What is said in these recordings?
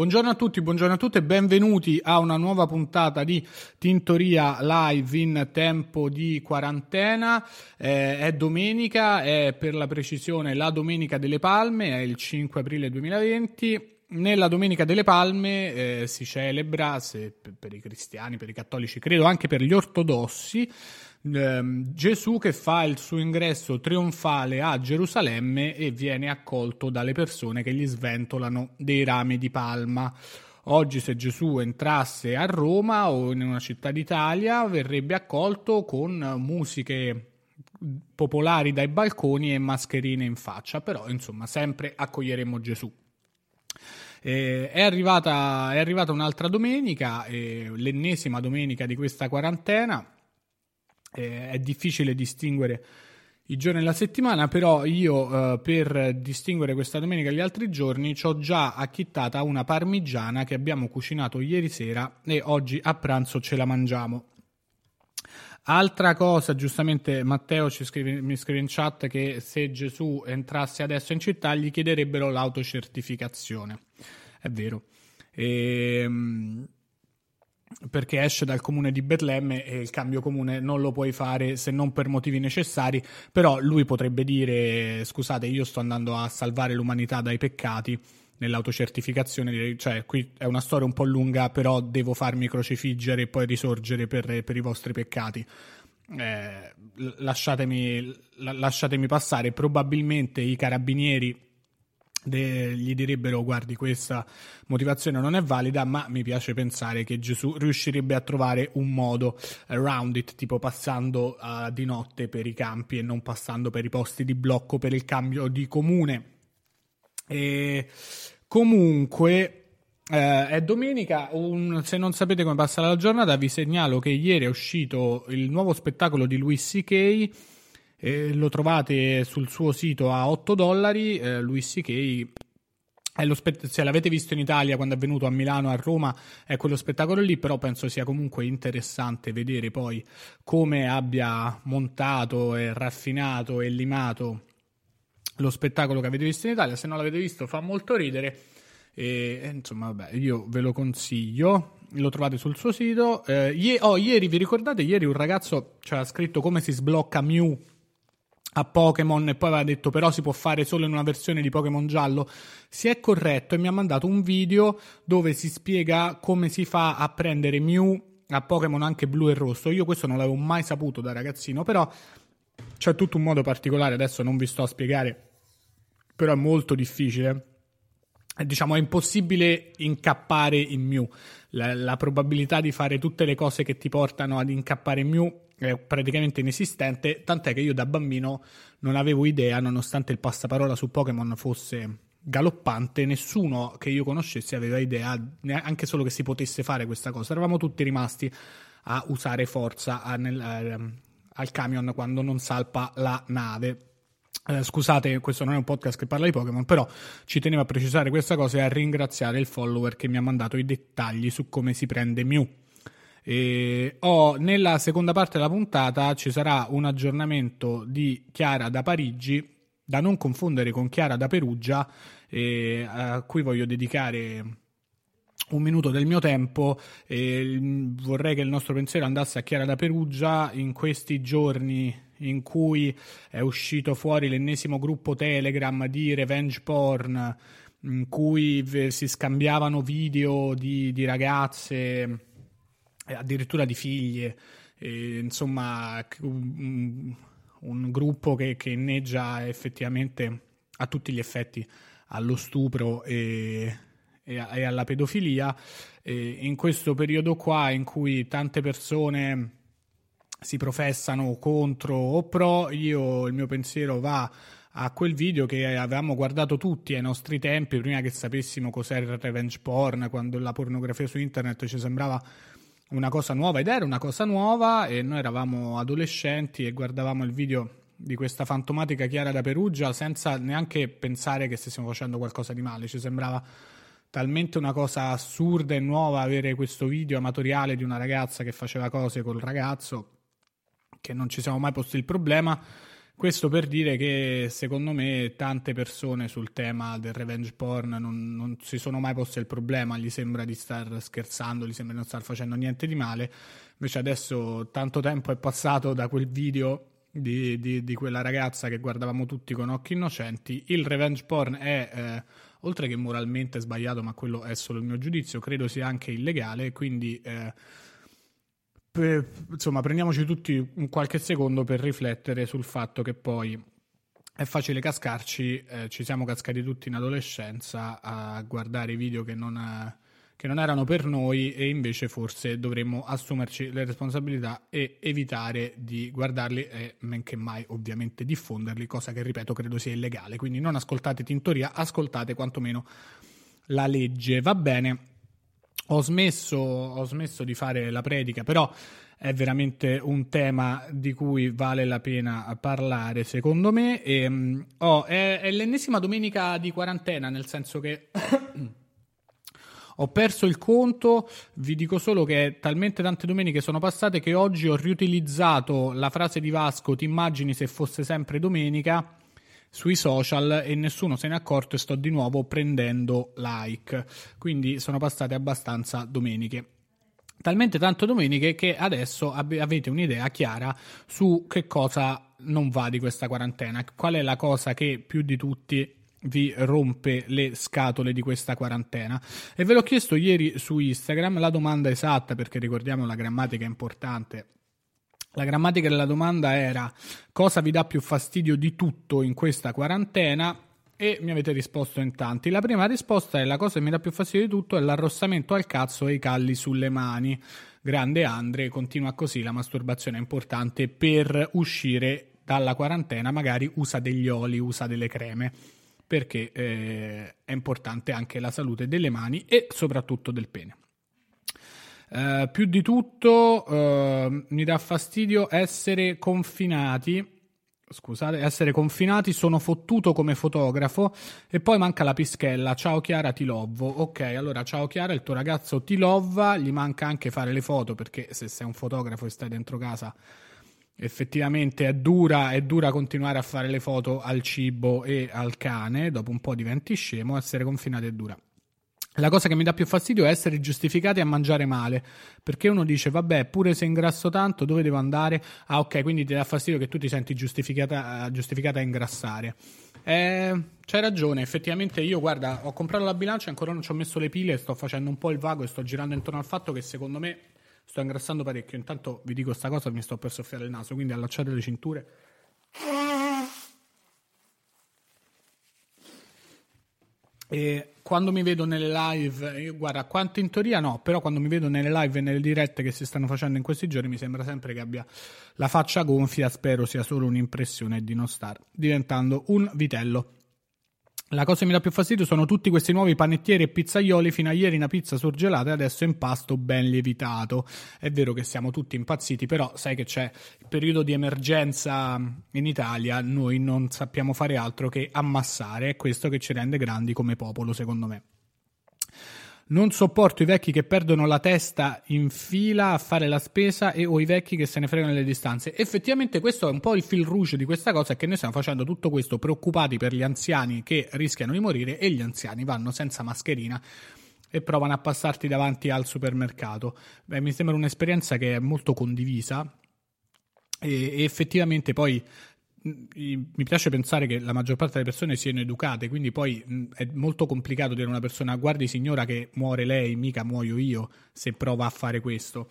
Buongiorno a tutti, buongiorno a tutte e benvenuti a una nuova puntata di Tintoria Live in tempo di quarantena. Eh, è domenica, è per la precisione la Domenica delle Palme, è il 5 aprile 2020. Nella Domenica delle Palme eh, si celebra, se, per i cristiani, per i cattolici, credo anche per gli ortodossi, Ehm, Gesù che fa il suo ingresso trionfale a Gerusalemme e viene accolto dalle persone che gli sventolano dei rami di palma. Oggi se Gesù entrasse a Roma o in una città d'Italia verrebbe accolto con musiche popolari dai balconi e mascherine in faccia, però insomma sempre accoglieremo Gesù. Eh, è, arrivata, è, arrivata, un'altra domenica, eh, l'ennesima domenica di questa quarantena eh, è difficile distinguere i giorni della settimana, però io eh, per distinguere questa domenica gli altri giorni ci ho già acchittata una parmigiana che abbiamo cucinato ieri sera e oggi a pranzo ce la mangiamo. Altra cosa, giustamente Matteo scrive, mi scrive in chat che se Gesù entrasse adesso in città gli chiederebbero l'autocertificazione. È vero. Ehm, perché esce dal comune di Betlemme e il cambio comune non lo puoi fare se non per motivi necessari, però lui potrebbe dire scusate io sto andando a salvare l'umanità dai peccati nell'autocertificazione, cioè qui è una storia un po' lunga però devo farmi crocifiggere e poi risorgere per, per i vostri peccati. Eh, lasciatemi, lasciatemi passare, probabilmente i carabinieri De, gli direbbero guardi questa motivazione non è valida ma mi piace pensare che Gesù riuscirebbe a trovare un modo around it tipo passando uh, di notte per i campi e non passando per i posti di blocco per il cambio di comune e comunque eh, è domenica, un, se non sapete come passa la giornata vi segnalo che ieri è uscito il nuovo spettacolo di Louis C.K eh, lo trovate sul suo sito a 8 dollari. Eh, Luis C.K. Spe- se l'avete visto in Italia quando è venuto a Milano, a Roma, è quello spettacolo lì, però penso sia comunque interessante vedere poi come abbia montato e raffinato e limato lo spettacolo che avete visto in Italia. Se non l'avete visto fa molto ridere e insomma, vabbè, io ve lo consiglio. Lo trovate sul suo sito. Eh, ie- oh, ieri, vi ricordate? Ieri un ragazzo ci ha scritto come si sblocca Mew a Pokémon e poi aveva detto però si può fare solo in una versione di Pokémon giallo, si è corretto e mi ha mandato un video dove si spiega come si fa a prendere Mew a Pokémon anche blu e rosso. Io questo non l'avevo mai saputo da ragazzino, però c'è tutto un modo particolare, adesso non vi sto a spiegare, però è molto difficile. Diciamo è impossibile incappare in Mew. La, la probabilità di fare tutte le cose che ti portano ad incappare in Mew è praticamente inesistente, tant'è che io da bambino non avevo idea, nonostante il passaparola su Pokémon fosse galoppante, nessuno che io conoscessi aveva idea, anche solo che si potesse fare questa cosa. Eravamo tutti rimasti a usare forza a, nel, eh, al camion quando non salpa la nave. Eh, scusate, questo non è un podcast che parla di Pokémon, però ci tenevo a precisare questa cosa e a ringraziare il follower che mi ha mandato i dettagli su come si prende Mew. E ho, nella seconda parte della puntata ci sarà un aggiornamento di Chiara da Parigi, da non confondere con Chiara da Perugia, e a cui voglio dedicare un minuto del mio tempo e vorrei che il nostro pensiero andasse a Chiara da Perugia in questi giorni in cui è uscito fuori l'ennesimo gruppo Telegram di revenge porn in cui si scambiavano video di, di ragazze addirittura di figlie, e, insomma un, un gruppo che, che, inneggia effettivamente a tutti gli effetti allo stupro e, e, e alla pedofilia. in questo periodo qua in cui tante persone si professano contro o pro, io il mio pensiero va a quel video che avevamo guardato tutti ai nostri tempi, prima che sapessimo cos'era il revenge porn, quando la pornografia su internet ci sembrava una cosa nuova ed era una cosa nuova e noi eravamo adolescenti e guardavamo il video di questa fantomatica Chiara da Perugia senza neanche pensare che stessimo facendo qualcosa di male, ci sembrava talmente una cosa assurda e nuova avere questo video amatoriale di una ragazza che faceva cose col ragazzo che non ci siamo mai posti il problema. Questo per dire che secondo me tante persone sul tema del revenge porn non, non, si sono mai poste il problema, gli sembra di star scherzando, gli sembra di non star facendo niente di male, invece adesso tanto tempo è passato da quel video di, di, di quella ragazza che guardavamo tutti con occhi innocenti, il revenge porn è... Eh, oltre che moralmente sbagliato, ma quello è solo il mio giudizio, credo sia anche illegale, quindi eh, per, insomma, prendiamoci tutti un qualche secondo per riflettere sul fatto che poi è facile cascarci, eh, ci siamo cascati tutti in adolescenza a guardare video che non, che non, erano per noi e invece forse dovremmo assumerci le responsabilità e evitare di guardarli e men che mai ovviamente diffonderli, cosa che ripeto credo sia illegale. Quindi non ascoltate Tintoria, ascoltate quantomeno la legge. Va bene, ho smesso, ho smesso di fare la predica, però è veramente un tema di cui vale la pena parlare, secondo me. E, um, oh, è, è, l'ennesima domenica di quarantena, nel senso che ho perso il conto. Vi dico solo che talmente tante domeniche sono passate che oggi ho riutilizzato la frase di Vasco: Ti immagini se fosse sempre domenica? Sui social e nessuno se n'è accorto e sto di nuovo prendendo like. Quindi sono passate abbastanza domeniche. Talmente tanto domeniche che adesso avete un'idea chiara su che cosa non va di questa quarantena, qual è la cosa che più di tutti vi rompe le scatole di questa quarantena. E ve l'ho chiesto ieri su Instagram la domanda esatta, perché ricordiamo la grammatica è importante la grammatica della domanda era cosa vi dà più fastidio di tutto in questa quarantena e mi avete risposto in tanti. La prima risposta è la cosa che mi dà più fastidio di tutto è l'arrossamento al cazzo e i calli sulle mani. Grande Andre, continua così, la masturbazione è importante per uscire dalla quarantena, magari usa degli oli, usa delle creme, perché eh, è importante anche la salute delle mani e soprattutto del pene. Uh, più di tutto uh, mi dà fastidio essere confinati. Scusate, essere confinati, sono fottuto come fotografo e poi manca la pischella. Ciao Chiara, ti lovo. Ok, allora ciao Chiara, il tuo ragazzo ti lova, gli manca anche fare le foto perché se sei un fotografo e stai dentro casa effettivamente è dura, è dura continuare a fare le foto al cibo e al cane, dopo un po' diventi scemo, essere confinati è dura. La cosa che mi dà più fastidio è essere giustificati a mangiare male, perché uno dice, vabbè, pure se ingrasso tanto, dove devo andare? Ah, ok, quindi ti dà fastidio che tu ti senti giustificata, giustificata a ingrassare. Eh, c'hai ragione, effettivamente io, guarda, ho comprato la bilancia, ancora non ci ho messo le pile, sto facendo un po' il vago e sto girando intorno al fatto che secondo me sto ingrassando parecchio. Intanto vi dico sta cosa, mi sto per soffiare il naso, quindi allacciate le cinture. E quando mi vedo nelle live, io, guarda, quanto in teoria no, però quando mi vedo nelle live e nelle dirette che si stanno facendo in questi giorni mi sembra sempre che abbia la faccia gonfia, spero sia solo un'impressione di non star diventando un vitello. La cosa che mi dà più fastidio sono tutti questi nuovi panettieri e pizzaioli. Fino a ieri una pizza surgelata e adesso impasto ben lievitato. È vero che siamo tutti impazziti, però sai che c'è il periodo di emergenza in Italia. Noi non sappiamo fare altro che ammassare. È questo che ci rende grandi come popolo, secondo me. Non sopporto i vecchi che perdono la testa in fila a fare la spesa e o i vecchi che se ne fregano le distanze. Effettivamente questo è un po' il fil rouge di questa cosa, è che noi stiamo facendo tutto questo preoccupati per gli anziani che rischiano di morire e gli anziani vanno senza mascherina e provano a passarti davanti al supermercato. Beh, mi sembra un'esperienza che è molto condivisa e, e effettivamente poi mi piace pensare che la maggior parte delle persone siano educate, quindi poi è molto complicato dire a una persona guardi signora che muore lei, mica muoio io se prova a fare questo.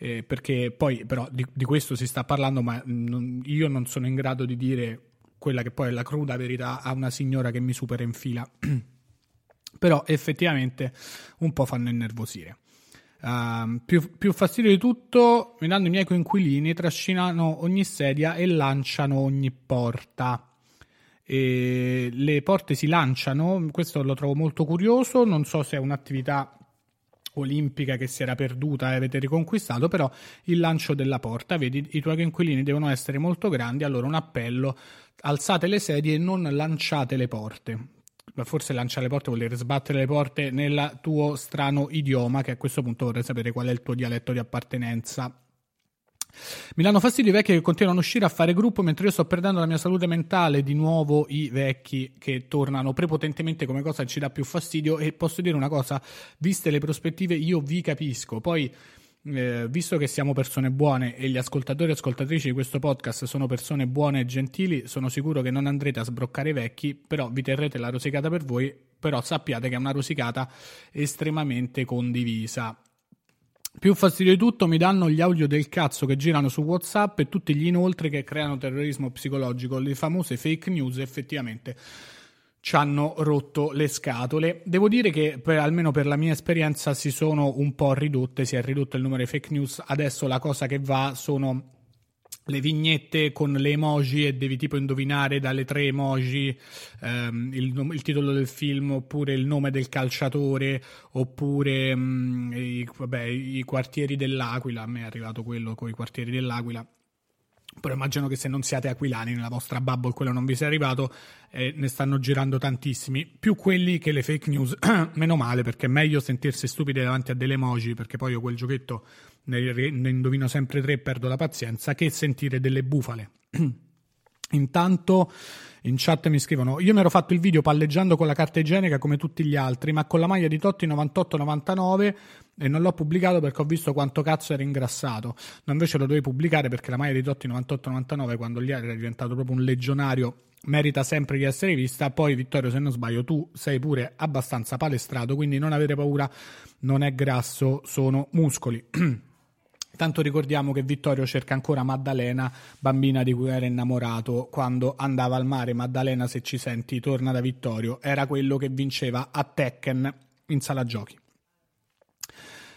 Eh, perché poi però di, di, questo si sta parlando, ma non, io non sono in grado di dire quella che poi è la cruda verità a una signora che mi supera in fila. però effettivamente un po' fanno innervosire. Uh, più, più, fastidio di tutto, mi danno i miei coinquilini, trascinano ogni sedia e lanciano ogni porta. E le porte si lanciano, questo lo trovo molto curioso, non so se è un'attività olimpica che si era perduta e avete riconquistato, però il lancio della porta, vedi, i tuoi coinquilini devono essere molto grandi, allora un appello, alzate le sedie e non lanciate le porte forse lanciare le porte vuol dire sbattere le porte nel tuo strano idioma, che a questo punto vorrei sapere qual è il tuo dialetto di appartenenza. Mi danno fastidio i vecchi che continuano a uscire a fare gruppo mentre io sto perdendo la mia salute mentale. Di nuovo i vecchi che tornano prepotentemente come cosa ci dà più fastidio. E posso dire una cosa, viste le prospettive, io vi capisco. Poi eh, visto che siamo persone buone e gli ascoltatori e ascoltatrici di questo podcast sono persone buone e gentili, sono sicuro che non andrete a sbroccare i vecchi, però vi terrete la rosicata per voi, però sappiate che è una rosicata estremamente condivisa. Più fastidio di tutto mi danno gli audio del cazzo che girano su WhatsApp e tutti gli inoltre che creano terrorismo psicologico, le famose fake news effettivamente ci hanno rotto le scatole. Devo dire che per, almeno per la mia esperienza si sono un po' ridotte, si è ridotto il numero di fake news. Adesso la cosa che va sono le vignette con le emoji e devi tipo indovinare dalle tre emoji ehm, il, il, titolo del film oppure il nome del calciatore oppure mh, mm, i, vabbè, i quartieri dell'Aquila. A me è arrivato quello con i quartieri dell'Aquila però immagino che se non siate aquilani nella vostra bubble quello non vi sia arrivato eh, ne stanno girando tantissimi. Più quelli che le fake news meno male perché è meglio sentirsi stupidi davanti a delle emoji perché poi io quel giochetto ne, ne indovino sempre tre e perdo la pazienza che sentire delle bufale intanto in chat mi scrivono: Io mi ero fatto il video palleggiando con la carta igienica come tutti gli altri, ma con la maglia di Totti 98-99 e non l'ho pubblicato perché ho visto quanto cazzo era ingrassato. No, invece lo dovevi pubblicare perché la maglia di Totti 98-99, quando gli era diventato proprio un legionario, merita sempre di essere vista. Poi, Vittorio, se non sbaglio, tu sei pure abbastanza palestrato, quindi non avere paura, non è grasso, sono muscoli. Tanto ricordiamo che Vittorio cerca ancora Maddalena, bambina di cui era innamorato quando andava al mare. Maddalena, se ci senti, torna da Vittorio. Era quello che vinceva a Tekken in sala giochi.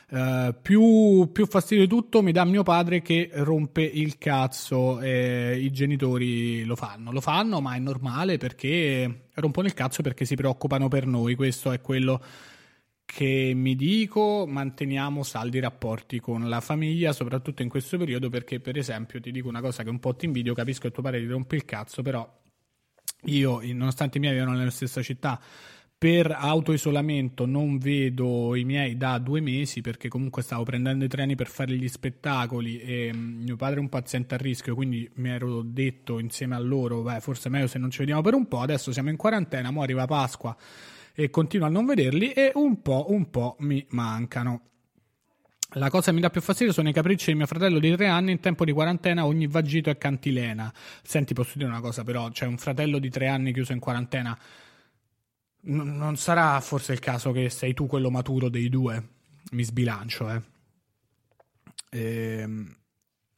Uh, più, più, fastidio di tutto mi dà mio padre che rompe il cazzo e i genitori lo fanno. Lo fanno, ma è normale perché rompono il cazzo perché si preoccupano per noi. Questo è quello che mi dico manteniamo saldi rapporti con la famiglia, soprattutto in questo periodo, perché per esempio ti dico una cosa che un po' ti invidio, capisco che tuo padre ti rompe il cazzo, però io, nonostante i miei vivono nella stessa città, per autoisolamento non vedo i miei da due mesi perché comunque stavo prendendo i treni per fare gli spettacoli e mm, mio padre è un paziente a rischio quindi mi ero detto insieme a loro beh forse è meglio se non ci vediamo per un po' adesso siamo in quarantena, mo arriva Pasqua e continuo a non vederli e un po', un po' mi mancano. La cosa che mi dà più fastidio sono i capricci di mio fratello di tre anni in tempo di quarantena, ogni vagito è cantilena. Senti, posso dire una cosa però, c'è un fratello di tre anni chiuso in quarantena. N- non sarà forse il caso che sei tu quello maturo dei due? Mi sbilancio, eh. Ehm...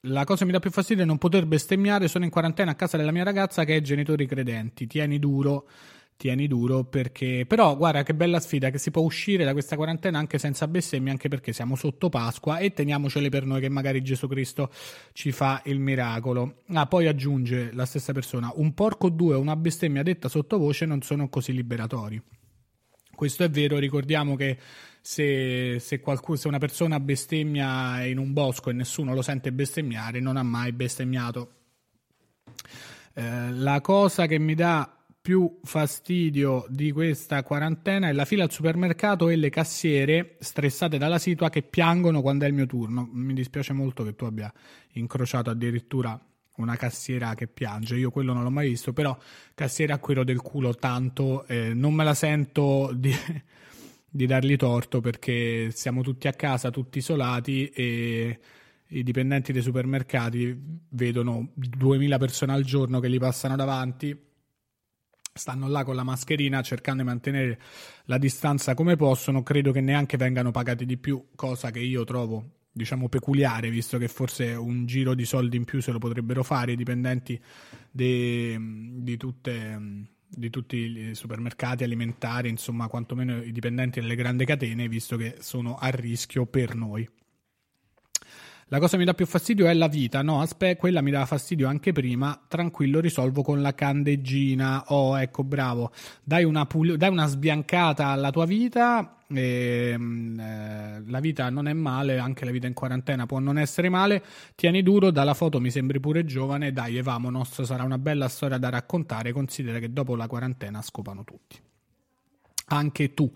La cosa che mi dà più fastidio è non poter bestemmiare. Sono in quarantena a casa della mia ragazza che ha genitori credenti. Tieni duro tieni duro perché però guarda che bella sfida che si può uscire da questa quarantena anche senza bestemmie anche perché siamo sotto Pasqua e teniamocele per noi che magari Gesù Cristo ci fa il miracolo. Ah poi aggiunge la stessa persona un porco due o una bestemmia detta sottovoce non sono così liberatori. Questo è vero ricordiamo che se, se, qualcuno, se una persona bestemmia in un bosco e nessuno lo sente bestemmiare non ha mai bestemmiato. Eh, la cosa che mi dà più fastidio di questa quarantena è la fila al supermercato e le cassiere stressate dalla situa che piangono quando è il mio turno. Mi dispiace molto che tu abbia incrociato addirittura una cassiera che piange. Io quello non l'ho mai visto, però cassiera a quello del culo tanto eh, non me la sento di, di dargli torto perché siamo tutti a casa, tutti isolati e i dipendenti dei supermercati vedono 2000 persone al giorno che li passano davanti stanno là con la mascherina cercando di mantenere la distanza come possono, credo che neanche vengano pagati di più, cosa che io trovo diciamo peculiare, visto che forse un giro di soldi in più se lo potrebbero fare i dipendenti de, di, tutte, di tutti i supermercati alimentari, insomma, quantomeno i dipendenti delle grandi catene, visto che sono a rischio per noi. La cosa che mi dà più fastidio è la vita, no? Aspetta, quella mi dava fastidio anche prima. Tranquillo, risolvo con la candeggina. Oh, ecco, bravo. Dai una, pul- dai una sbiancata alla tua vita. E, ehm, eh, la vita non è male, anche la vita in quarantena può non essere male. Tieni duro, dalla foto mi sembri pure giovane. Dai, vamonos, sarà una bella storia da raccontare. Considera che dopo la quarantena scopano tutti anche tu.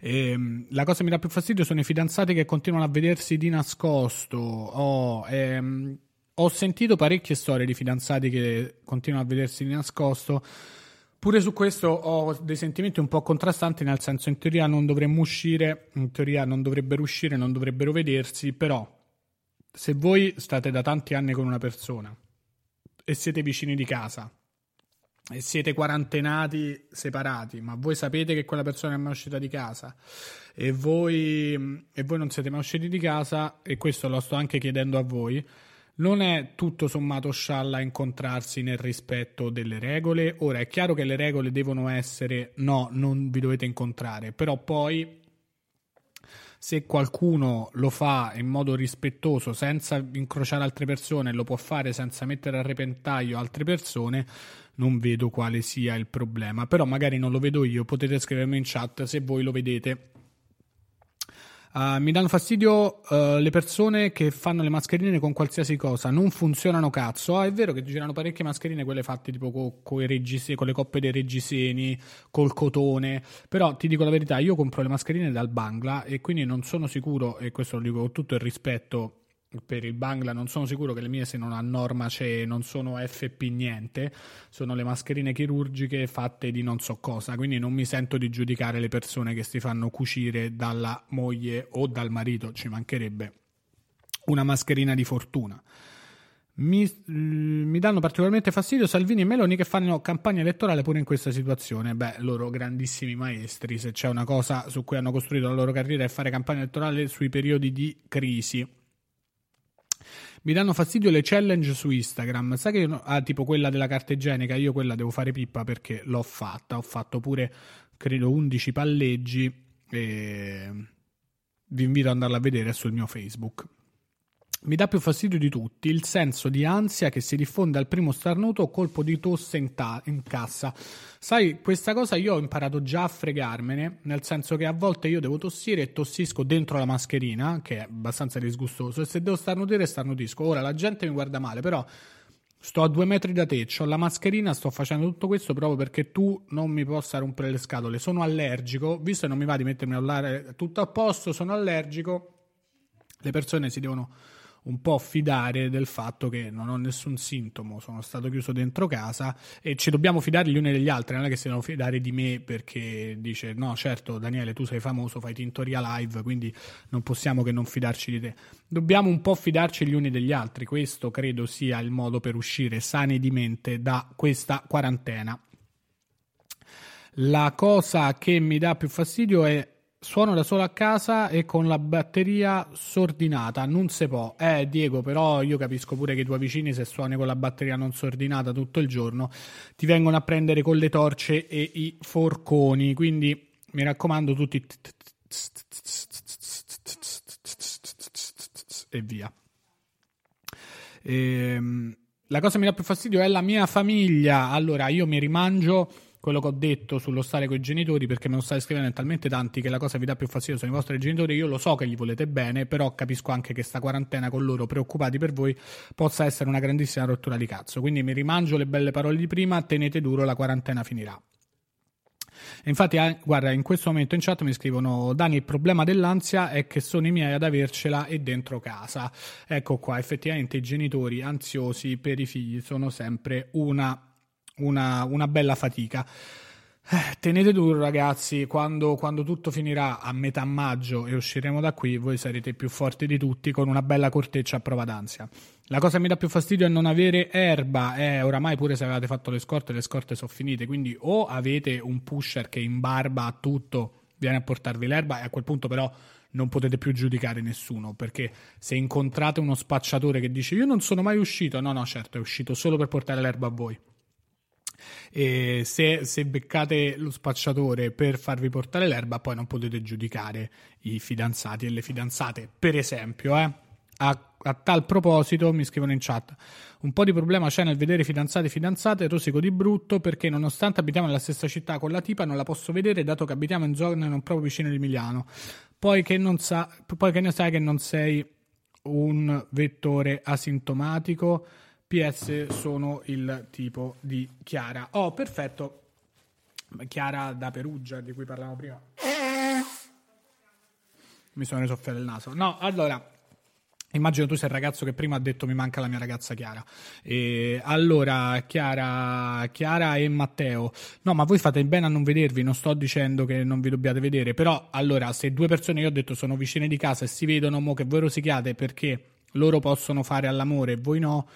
Ehm, la cosa che mi dà più fastidio sono i fidanzati che continuano a vedersi di nascosto. Oh, ehm, ho sentito parecchie storie di fidanzati che continuano a vedersi di nascosto. Pure su questo ho dei sentimenti un po' contrastanti, nel senso in teoria non dovremmo uscire, in teoria non dovrebbero uscire, non dovrebbero vedersi, però se voi state da tanti anni con una persona e siete vicini di casa e siete quarantenati separati, ma voi sapete che quella persona è mai uscita di casa e voi, e voi non siete mai usciti di casa, e questo lo sto anche chiedendo a voi, non è tutto sommato scialla incontrarsi nel rispetto delle regole. Ora è chiaro che le regole devono essere no, non vi dovete incontrare, però poi se qualcuno lo fa in modo rispettoso senza incrociare altre persone, lo può fare senza mettere a repentaglio altre persone, non vedo quale sia il problema. Però magari non lo vedo io, potete scrivermi in chat se voi lo vedete Uh, mi danno fastidio uh, le persone che fanno le mascherine con qualsiasi cosa, non funzionano cazzo. Ah, è vero che girano parecchie mascherine, quelle fatte tipo co- co reggiseni, con le coppe dei reggiseni, col cotone. Però ti dico la verità, io compro le mascherine dal Bangla e quindi non sono sicuro, e questo lo dico con tutto il rispetto per il Bangla non sono sicuro che le mie siano a norma CE, non sono FP niente, sono le mascherine chirurgiche fatte di non so cosa, quindi non mi sento di giudicare le persone che si fanno cucire dalla moglie o dal marito, ci mancherebbe una mascherina di fortuna. Mi, mi, danno particolarmente fastidio Salvini e Meloni che fanno campagna elettorale pure in questa situazione. Beh, loro grandissimi maestri, se c'è una cosa su cui hanno costruito la loro carriera è fare campagna elettorale sui periodi di crisi mi danno fastidio le challenge su Instagram. Sai che io, ah, tipo quella della carta igienica, io quella devo fare pippa perché l'ho fatta. Ho fatto pure, credo, 11 palleggi. E vi invito ad andarla a vedere sul mio Facebook. Mi dà più fastidio di tutti il senso di ansia che si diffonde al primo starnuto o colpo di tosse in, ta- in, cassa. Sai, questa cosa io ho imparato già a fregarmene, nel senso che a volte io devo tossire e tossisco dentro la mascherina, che è abbastanza disgustoso, e se devo starnutire, starnutisco. Ora la gente mi guarda male, però sto a due metri da te, ho la mascherina, sto facendo tutto questo proprio perché tu non mi possa rompere le scatole. Sono allergico, visto che non mi va di mettermi a parlare tutto a posto, sono allergico, le persone si devono un po' fidare del fatto che non ho nessun sintomo, sono stato chiuso dentro casa e ci dobbiamo fidare gli uni degli altri, non è che si devono fidare di me perché dice no certo Daniele tu sei famoso, fai tintoria live, quindi non possiamo che non fidarci di te. Dobbiamo un po' fidarci gli uni degli altri, questo credo sia il modo per uscire sani di mente da questa quarantena. La cosa che mi dà più fastidio è Suono da solo a casa e con la batteria sordinata, non si può. Eh, Diego, però io capisco pure che i tuoi vicini, se suoni con la batteria non sordinata tutto il giorno, ti vengono a prendere con le torce e i forconi. Quindi mi raccomando, tutti. E via. Ehm, la cosa che mi dà più fastidio è la mia famiglia. Allora, io mi rimangio quello che ho detto sullo stare con i genitori, perché me lo state scrivendo in talmente tanti che la cosa vi dà più fastidio sono i vostri genitori. Io lo so che gli volete bene, però capisco anche che sta quarantena con loro preoccupati per voi possa essere una grandissima rottura di cazzo. Quindi mi rimangio le belle parole di prima, tenete duro, la quarantena finirà. Infatti, guarda, in questo momento in chat mi scrivono: Dani, il problema dell'ansia è che sono i miei ad avercela e dentro casa. Ecco qua, effettivamente i genitori ansiosi per i figli sono sempre una una, una bella fatica. Eh, tenete duro ragazzi, quando, quando, tutto finirà a metà maggio e usciremo da qui, voi sarete più forti di tutti con una bella corteccia a prova d'ansia. La cosa che mi dà più fastidio è non avere erba, eh, oramai pure se avevate fatto le scorte, le scorte sono finite, quindi o avete un pusher che in barba a tutto viene a portarvi l'erba e a quel punto però non potete più giudicare nessuno, perché se incontrate uno spacciatore che dice io non sono mai uscito, no no certo è uscito solo per portare l'erba a voi e se, se, beccate lo spacciatore per farvi portare l'erba, poi non potete giudicare i fidanzati e le fidanzate, per esempio. Eh? A, a, tal proposito, mi scrivono in chat: un po' di problema c'è nel vedere fidanzati e fidanzate, rosico di brutto, perché nonostante abitiamo nella stessa città con la tipa, non la posso vedere, dato che abitiamo in zone non proprio vicine di Milano. Poi che, sa, poi che ne sai che non sei un vettore asintomatico PS sono il tipo di Chiara. Oh, perfetto. Chiara da Perugia, di cui parlavamo prima. Mi sono risoffiato il naso. No, allora, Immagino tu sei il ragazzo che prima ha detto mi manca la mia ragazza Chiara. E allora, Chiara, Chiara e Matteo. No, ma voi fate bene a non vedervi, non sto dicendo che non vi dobbiate vedere, però allora se due persone, io ho detto, sono vicine di casa e si vedono, mo che voi rosichiate perché loro possono fare all'amore e voi no,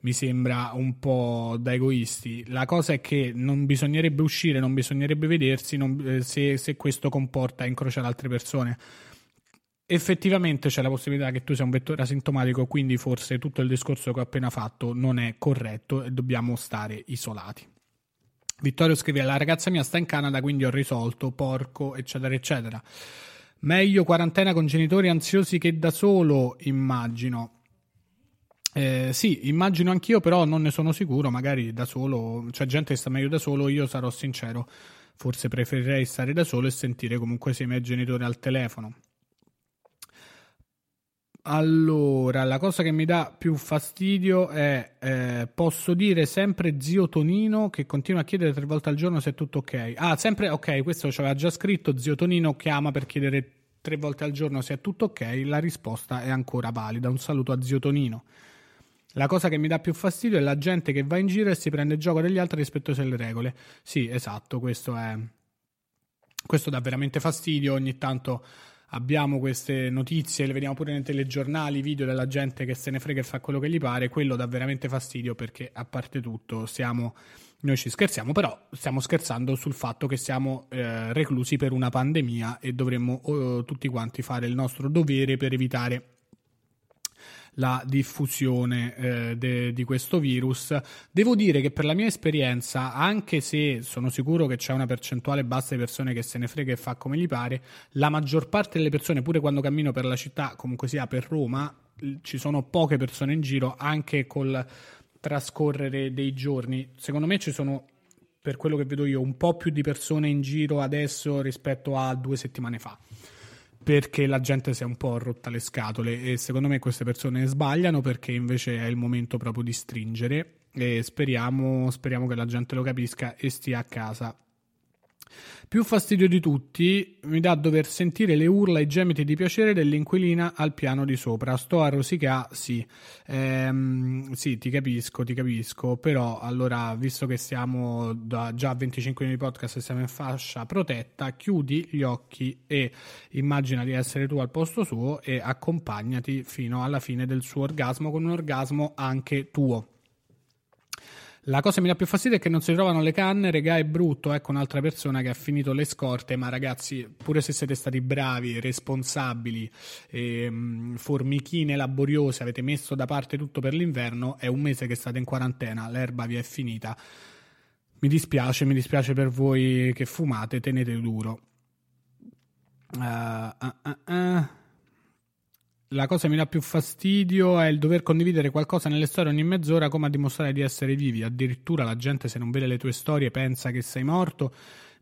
mi sembra un po' da egoisti. La cosa è che non bisognerebbe uscire, non bisognerebbe vedersi non, eh, se, se questo comporta incrociare altre persone effettivamente c'è la possibilità che tu sia un vettore asintomatico, quindi forse tutto il discorso che ho appena fatto non è corretto e dobbiamo stare isolati. Vittorio scrive: La ragazza mia sta in Canada, quindi ho risolto, porco, eccetera, eccetera. Meglio quarantena con genitori ansiosi che da solo, immagino. Eh, sì, immagino anch'io, però non ne sono sicuro. Magari da solo, c'è gente che sta meglio da solo. Io sarò sincero, forse preferirei stare da solo e sentire comunque se i miei genitori al telefono. Allora, la cosa che mi dà più fastidio è, eh, posso dire sempre zio Tonino che continua a chiedere tre volte al giorno se è tutto ok. Ah, sempre ok, questo ci aveva già scritto, zio Tonino chiama per chiedere tre volte al giorno se è tutto ok, la risposta è ancora valida. Un saluto a zio Tonino. La cosa che mi dà più fastidio è la gente che va in giro e si prende gioco degli altri rispetto alle regole. Sì, esatto, questo è... Questo dà veramente fastidio, ogni tanto abbiamo queste notizie, le vediamo pure nei telegiornali, video della gente che se ne frega e fa quello che gli pare, quello dà veramente fastidio perché a parte tutto siamo, noi ci scherziamo, però stiamo scherzando sul fatto che siamo eh, reclusi per una pandemia e dovremmo eh, tutti quanti fare il nostro dovere per evitare la diffusione eh, de, di questo virus. Devo dire che per la mia esperienza, anche se sono sicuro che c'è una percentuale bassa di persone che se ne frega e fa come gli pare, la maggior parte delle persone, pure quando cammino per la città, comunque sia per Roma, ci sono poche persone in giro anche col trascorrere dei giorni. Secondo me ci sono per quello che vedo io, un po' più di persone in giro adesso rispetto a due settimane fa perché la gente si è un po' rotta le scatole e secondo me queste persone sbagliano perché invece è il momento proprio di stringere e speriamo, speriamo che la gente lo capisca e stia a casa più fastidio di tutti mi dà dover sentire le urla e i gemiti di piacere dell'inquilina al piano di sopra. Sto a rosicà, sì. Ehm, sì, ti capisco, ti capisco, però allora, visto che siamo da già 25 minuti di podcast e siamo in fascia protetta, chiudi gli occhi e immagina di essere tu al posto suo e accompagnati fino alla fine del suo orgasmo con un orgasmo anche tuo. La cosa che mi dà più fastidio è che non si trovano le canne, regà, è brutto. Ecco un'altra persona che ha finito le scorte, ma ragazzi, pure se siete stati bravi, responsabili, ehm, formichine laboriose, avete messo da parte tutto per l'inverno, è un mese che state in quarantena, l'erba vi è finita. Mi dispiace, mi dispiace per voi che fumate, tenete duro. Uh, uh, uh, la cosa che mi dà più fastidio è il dover condividere qualcosa nelle storie ogni mezz'ora come a dimostrare di essere vivi. Addirittura la gente se non vede le tue storie pensa che sei morto.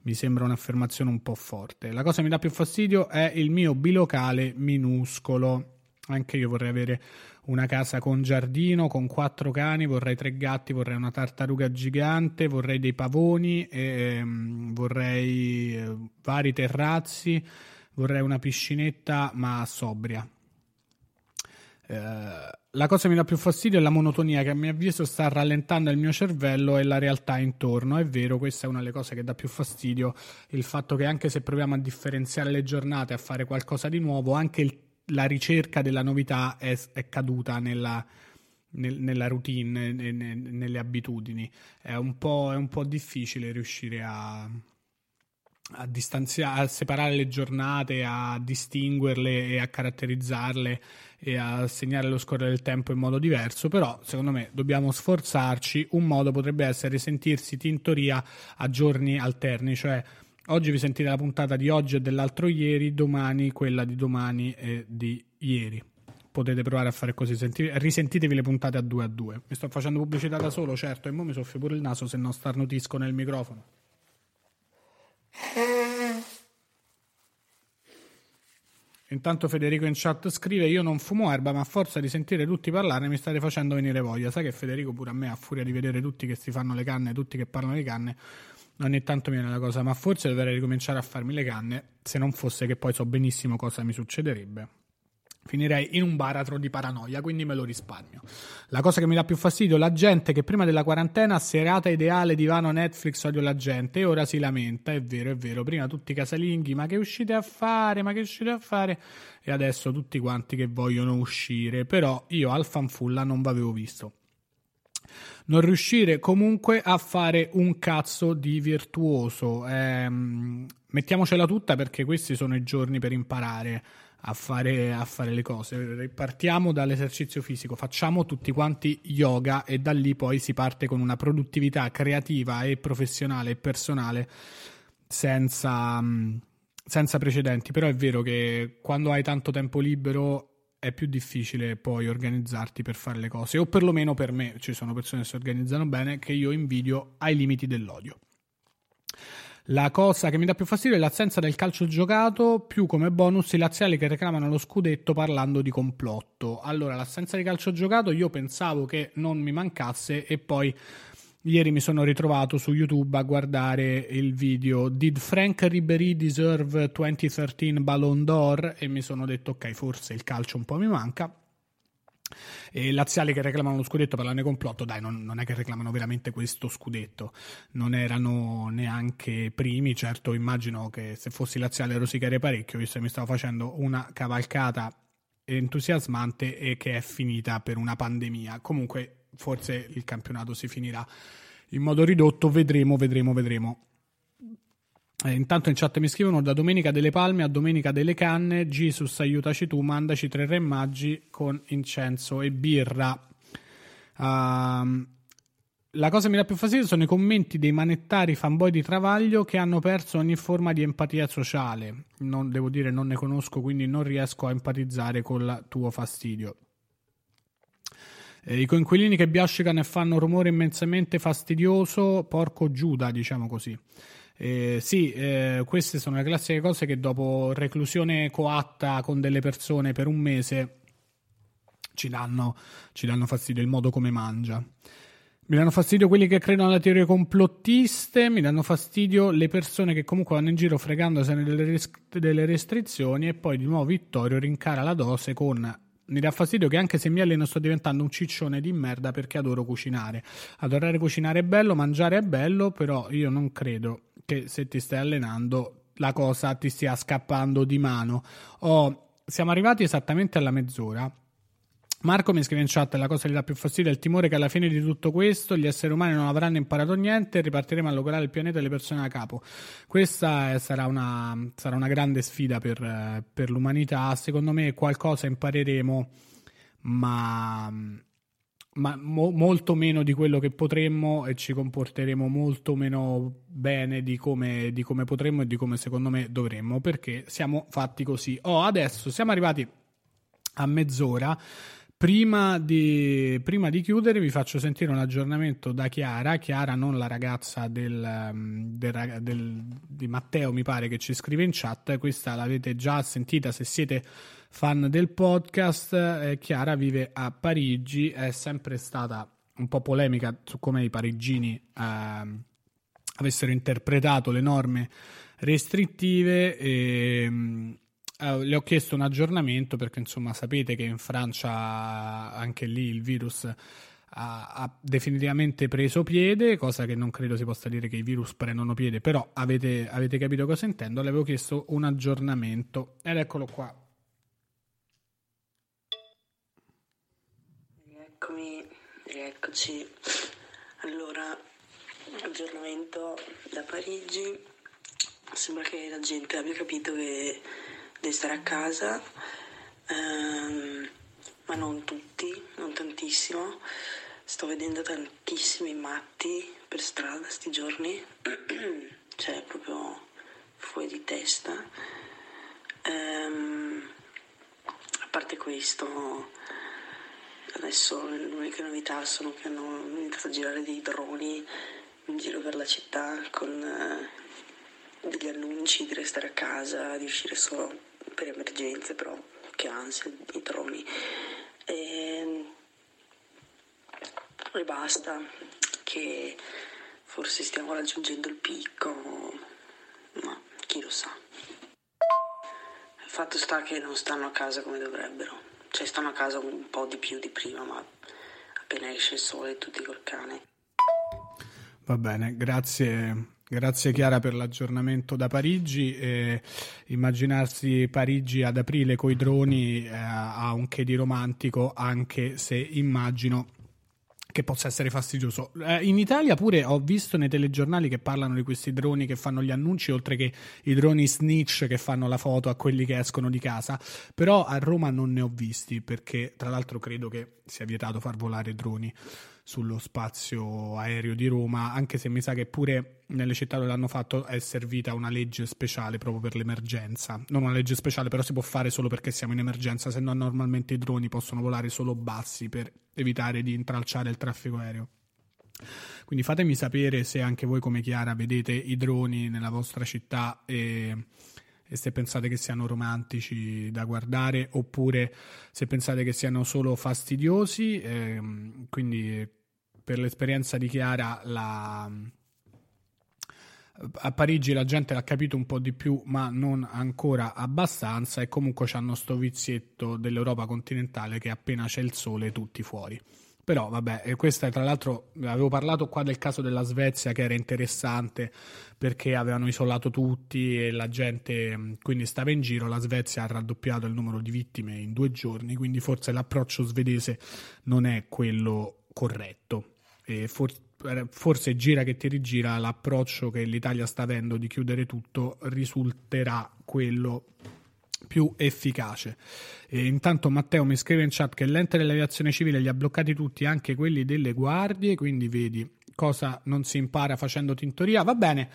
Mi sembra un'affermazione un po' forte. La cosa che mi dà più fastidio è il mio bilocale minuscolo. Anche io vorrei avere una casa con giardino, con quattro cani, vorrei tre gatti, vorrei una tartaruga gigante, vorrei dei pavoni, e, um, vorrei eh, vari terrazzi, vorrei una piscinetta ma sobria la cosa che mi dà più fastidio è la monotonia che a mio avviso sta rallentando il mio cervello e la realtà intorno. È vero, questa è una delle cose che dà più fastidio, il fatto che anche se proviamo a differenziare le giornate, a fare qualcosa di nuovo, anche il, la ricerca della novità è, è caduta nella, nel, nella routine, ne, ne, nelle abitudini. È un, è un po' difficile riuscire a, a, distanziare, a separare le giornate, a distinguerle e a caratterizzarle e a segnare lo scorrere del tempo in modo diverso, però secondo me dobbiamo sforzarci. Un modo potrebbe essere sentirsi tintoria a giorni alterni, cioè oggi vi sentite la puntata di oggi e dell'altro ieri, domani quella di domani e di ieri. Potete provare a fare così, sentite, risentitevi le puntate a due a due. Mi sto facendo pubblicità da solo, certo, e ora mi soffio pure il naso se non starnutisco nel microfono. Intanto Federico in chat scrive: Io non fumo erba, ma a forza di sentire tutti parlare mi state facendo venire voglia. Sai che Federico, pure a me, a furia di vedere tutti che si fanno le canne, tutti che parlano di canne, ogni tanto mi viene la cosa, ma forse dovrei ricominciare a farmi le canne, se non fosse che poi so benissimo cosa mi succederebbe. Finirei in un baratro di paranoia, quindi me lo risparmio. La cosa che mi dà più fastidio, la gente che prima della quarantena, serata ideale, divano Netflix, odio la gente, e ora si lamenta, è vero, è vero, prima tutti casalinghi, ma che uscite a fare, ma che uscite a fare, e adesso tutti quanti che vogliono uscire, però io al fanfulla non l'avevo visto. Non riuscire comunque a fare un cazzo di virtuoso. Ehm, mettiamocela tutta perché questi sono i giorni per imparare a fare, a fare le cose. Partiamo dall'esercizio fisico, facciamo tutti quanti yoga e da lì poi si parte con una produttività creativa e professionale e personale senza, senza precedenti. Però è vero che quando hai tanto tempo libero è più difficile poi organizzarti per fare le cose, o perlomeno per me, ci sono persone che si organizzano bene, che io invidio ai limiti dell'odio. La cosa che mi dà più fastidio è l'assenza del calcio giocato, più come bonus i laziali che reclamano lo scudetto parlando di complotto. Allora, l'assenza di calcio giocato io pensavo che non mi mancasse e poi ieri mi sono ritrovato su YouTube a guardare il video Did Frank Ribery deserve 2013 Ballon d'Or? E mi sono detto ok, forse il calcio un po' mi manca e laziali che reclamano lo scudetto parlano di complotto, dai, non, non, è che reclamano veramente questo scudetto, non erano neanche primi, certo immagino che se fossi laziale rosicherei parecchio, visto che mi stavo facendo una cavalcata entusiasmante e che è finita per una pandemia. Comunque forse il campionato si finirà in modo ridotto, vedremo, vedremo, vedremo. Eh, intanto in chat mi scrivono da Domenica delle Palme a Domenica delle Canne, Jesus aiutaci tu, mandaci tre re maggi con incenso e birra. Uh, la cosa che mi dà più fastidio sono i commenti dei manettari fanboy di Travaglio che hanno perso ogni forma di empatia sociale. Non, devo dire, non ne conosco, quindi non riesco a empatizzare con il tuo fastidio. Eh, I coinquilini che biascicano e fanno rumore immensamente fastidioso, porco Giuda, diciamo così. Eh, sì, eh, queste sono le classiche cose che dopo reclusione coatta con delle persone per un mese ci danno, ci danno fastidio il modo come mangia. Mi danno fastidio quelli che credono alle teorie complottiste, mi danno fastidio le persone che comunque vanno in giro fregandosene delle, res- delle restrizioni e poi di nuovo Vittorio rincara la dose con mi dà fastidio che anche se mi alleno sto diventando un ciccione di merda perché adoro cucinare. Adorare cucinare è bello, mangiare è bello, però io non credo che se ti stai allenando la cosa ti stia scappando di mano. Oh, siamo arrivati esattamente alla mezz'ora. Marco mi scrive in chat la cosa che gli dà più fastidio è il timore che alla fine di tutto questo gli esseri umani non avranno imparato niente e ripartiremo a locare il pianeta e le persone a capo. Questa è, sarà, una, sarà, una, grande sfida per, per l'umanità. Secondo me qualcosa impareremo, ma ma mo- molto meno di quello che potremmo e ci comporteremo molto meno bene di come, di come potremmo e di come secondo me dovremmo perché siamo fatti così. Oh, adesso siamo arrivati a mezz'ora. Prima di, prima di, chiudere vi faccio sentire un aggiornamento da Chiara, Chiara non la ragazza del, del, del, di Matteo mi pare che ci scrive in chat, questa l'avete già sentita se siete fan del podcast. Eh, Chiara vive a Parigi, è sempre stata un po' polemica su come i parigini eh, avessero interpretato le norme restrittive. E, eh, le ho chiesto un aggiornamento perché insomma sapete che in Francia anche lì il virus ha, ha, definitivamente preso piede, cosa che non credo si possa dire che i virus prendono piede, però avete, avete capito cosa intendo. Le avevo chiesto un aggiornamento ed eccolo qua. Eccomi, rieccoci. Allora, aggiornamento da Parigi. Sembra che la gente abbia capito che deve stare a casa, ehm, ma non tutti, non tantissimo. Sto vedendo tantissimi matti per strada sti giorni, cioè proprio fuori di testa. Ehm, a parte questo, Adesso le uniche novità sono che hanno iniziato a girare dei droni in giro per la città con eh, degli annunci di restare a casa, di uscire solo per emergenze, però che ansia i droni. E, e basta, che forse stiamo raggiungendo il picco, ma chi lo sa fatto sta che non stanno a casa come dovrebbero. Cioè stanno a casa un po' di più di prima, ma appena esce il sole tutti col cane. Va bene, grazie. Grazie Chiara per l'aggiornamento da Parigi. Eh, immaginarsi Parigi ad aprile con i droni eh, ha un che di romantico, anche se immagino che possa essere fastidioso. Eh, in Italia pure ho visto nei telegiornali che parlano di questi droni che fanno gli annunci, oltre che i droni snitch che fanno la foto a quelli che escono di casa, però a Roma non ne ho visti perché tra l'altro credo che sia vietato far volare droni sullo spazio aereo di Roma, anche se mi sa che pure nelle città dove l'hanno fatto è servita una legge speciale proprio per l'emergenza. Non una legge speciale, però si può fare solo perché siamo in emergenza, se no normalmente i droni possono volare solo bassi per evitare di intralciare il traffico aereo. Quindi fatemi sapere se anche voi come Chiara vedete i droni nella vostra città e e se pensate che siano romantici da guardare oppure se pensate che siano solo fastidiosi. Ehm, quindi per l'esperienza di Chiara la... a Parigi la gente l'ha capito un po' di più ma non ancora abbastanza e comunque hanno sto vizietto dell'Europa continentale che appena c'è il sole tutti fuori. Però vabbè, questa tra l'altro avevo parlato qua del caso della Svezia che era interessante perché avevano isolato tutti e la gente quindi stava in giro, la Svezia ha raddoppiato il numero di vittime in due giorni, quindi forse l'approccio svedese non è quello corretto. E for- forse gira che ti rigira l'approccio che l'Italia sta avendo di chiudere tutto risulterà quello più efficace. E intanto Matteo mi scrive in chat che l'ente dell'aviazione civile li ha bloccati tutti, anche quelli delle guardie, quindi vedi cosa non si impara facendo tintoria. Va bene.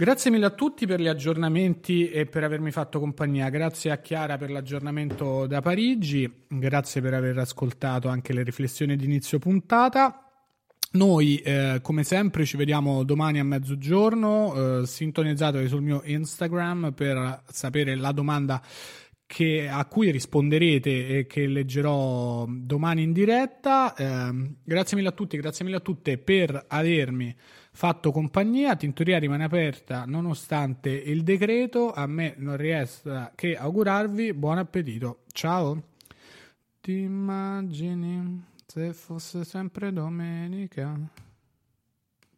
Grazie mille a tutti per gli aggiornamenti e per avermi fatto compagnia. Grazie a Chiara per l'aggiornamento da Parigi. Grazie per aver ascoltato anche le riflessioni di inizio puntata. Noi, eh, come sempre, ci vediamo domani a mezzogiorno. Eh, sintonizzatevi sul mio Instagram per sapere la domanda che, a cui risponderete e che leggerò domani in diretta. Eh, grazie mille a tutti, grazie mille a tutte per avermi fatto compagnia. Tintoria rimane aperta nonostante il decreto. A me non resta che augurarvi buon appetito. Ciao. Ti immagini? Se fosse sempre domenica.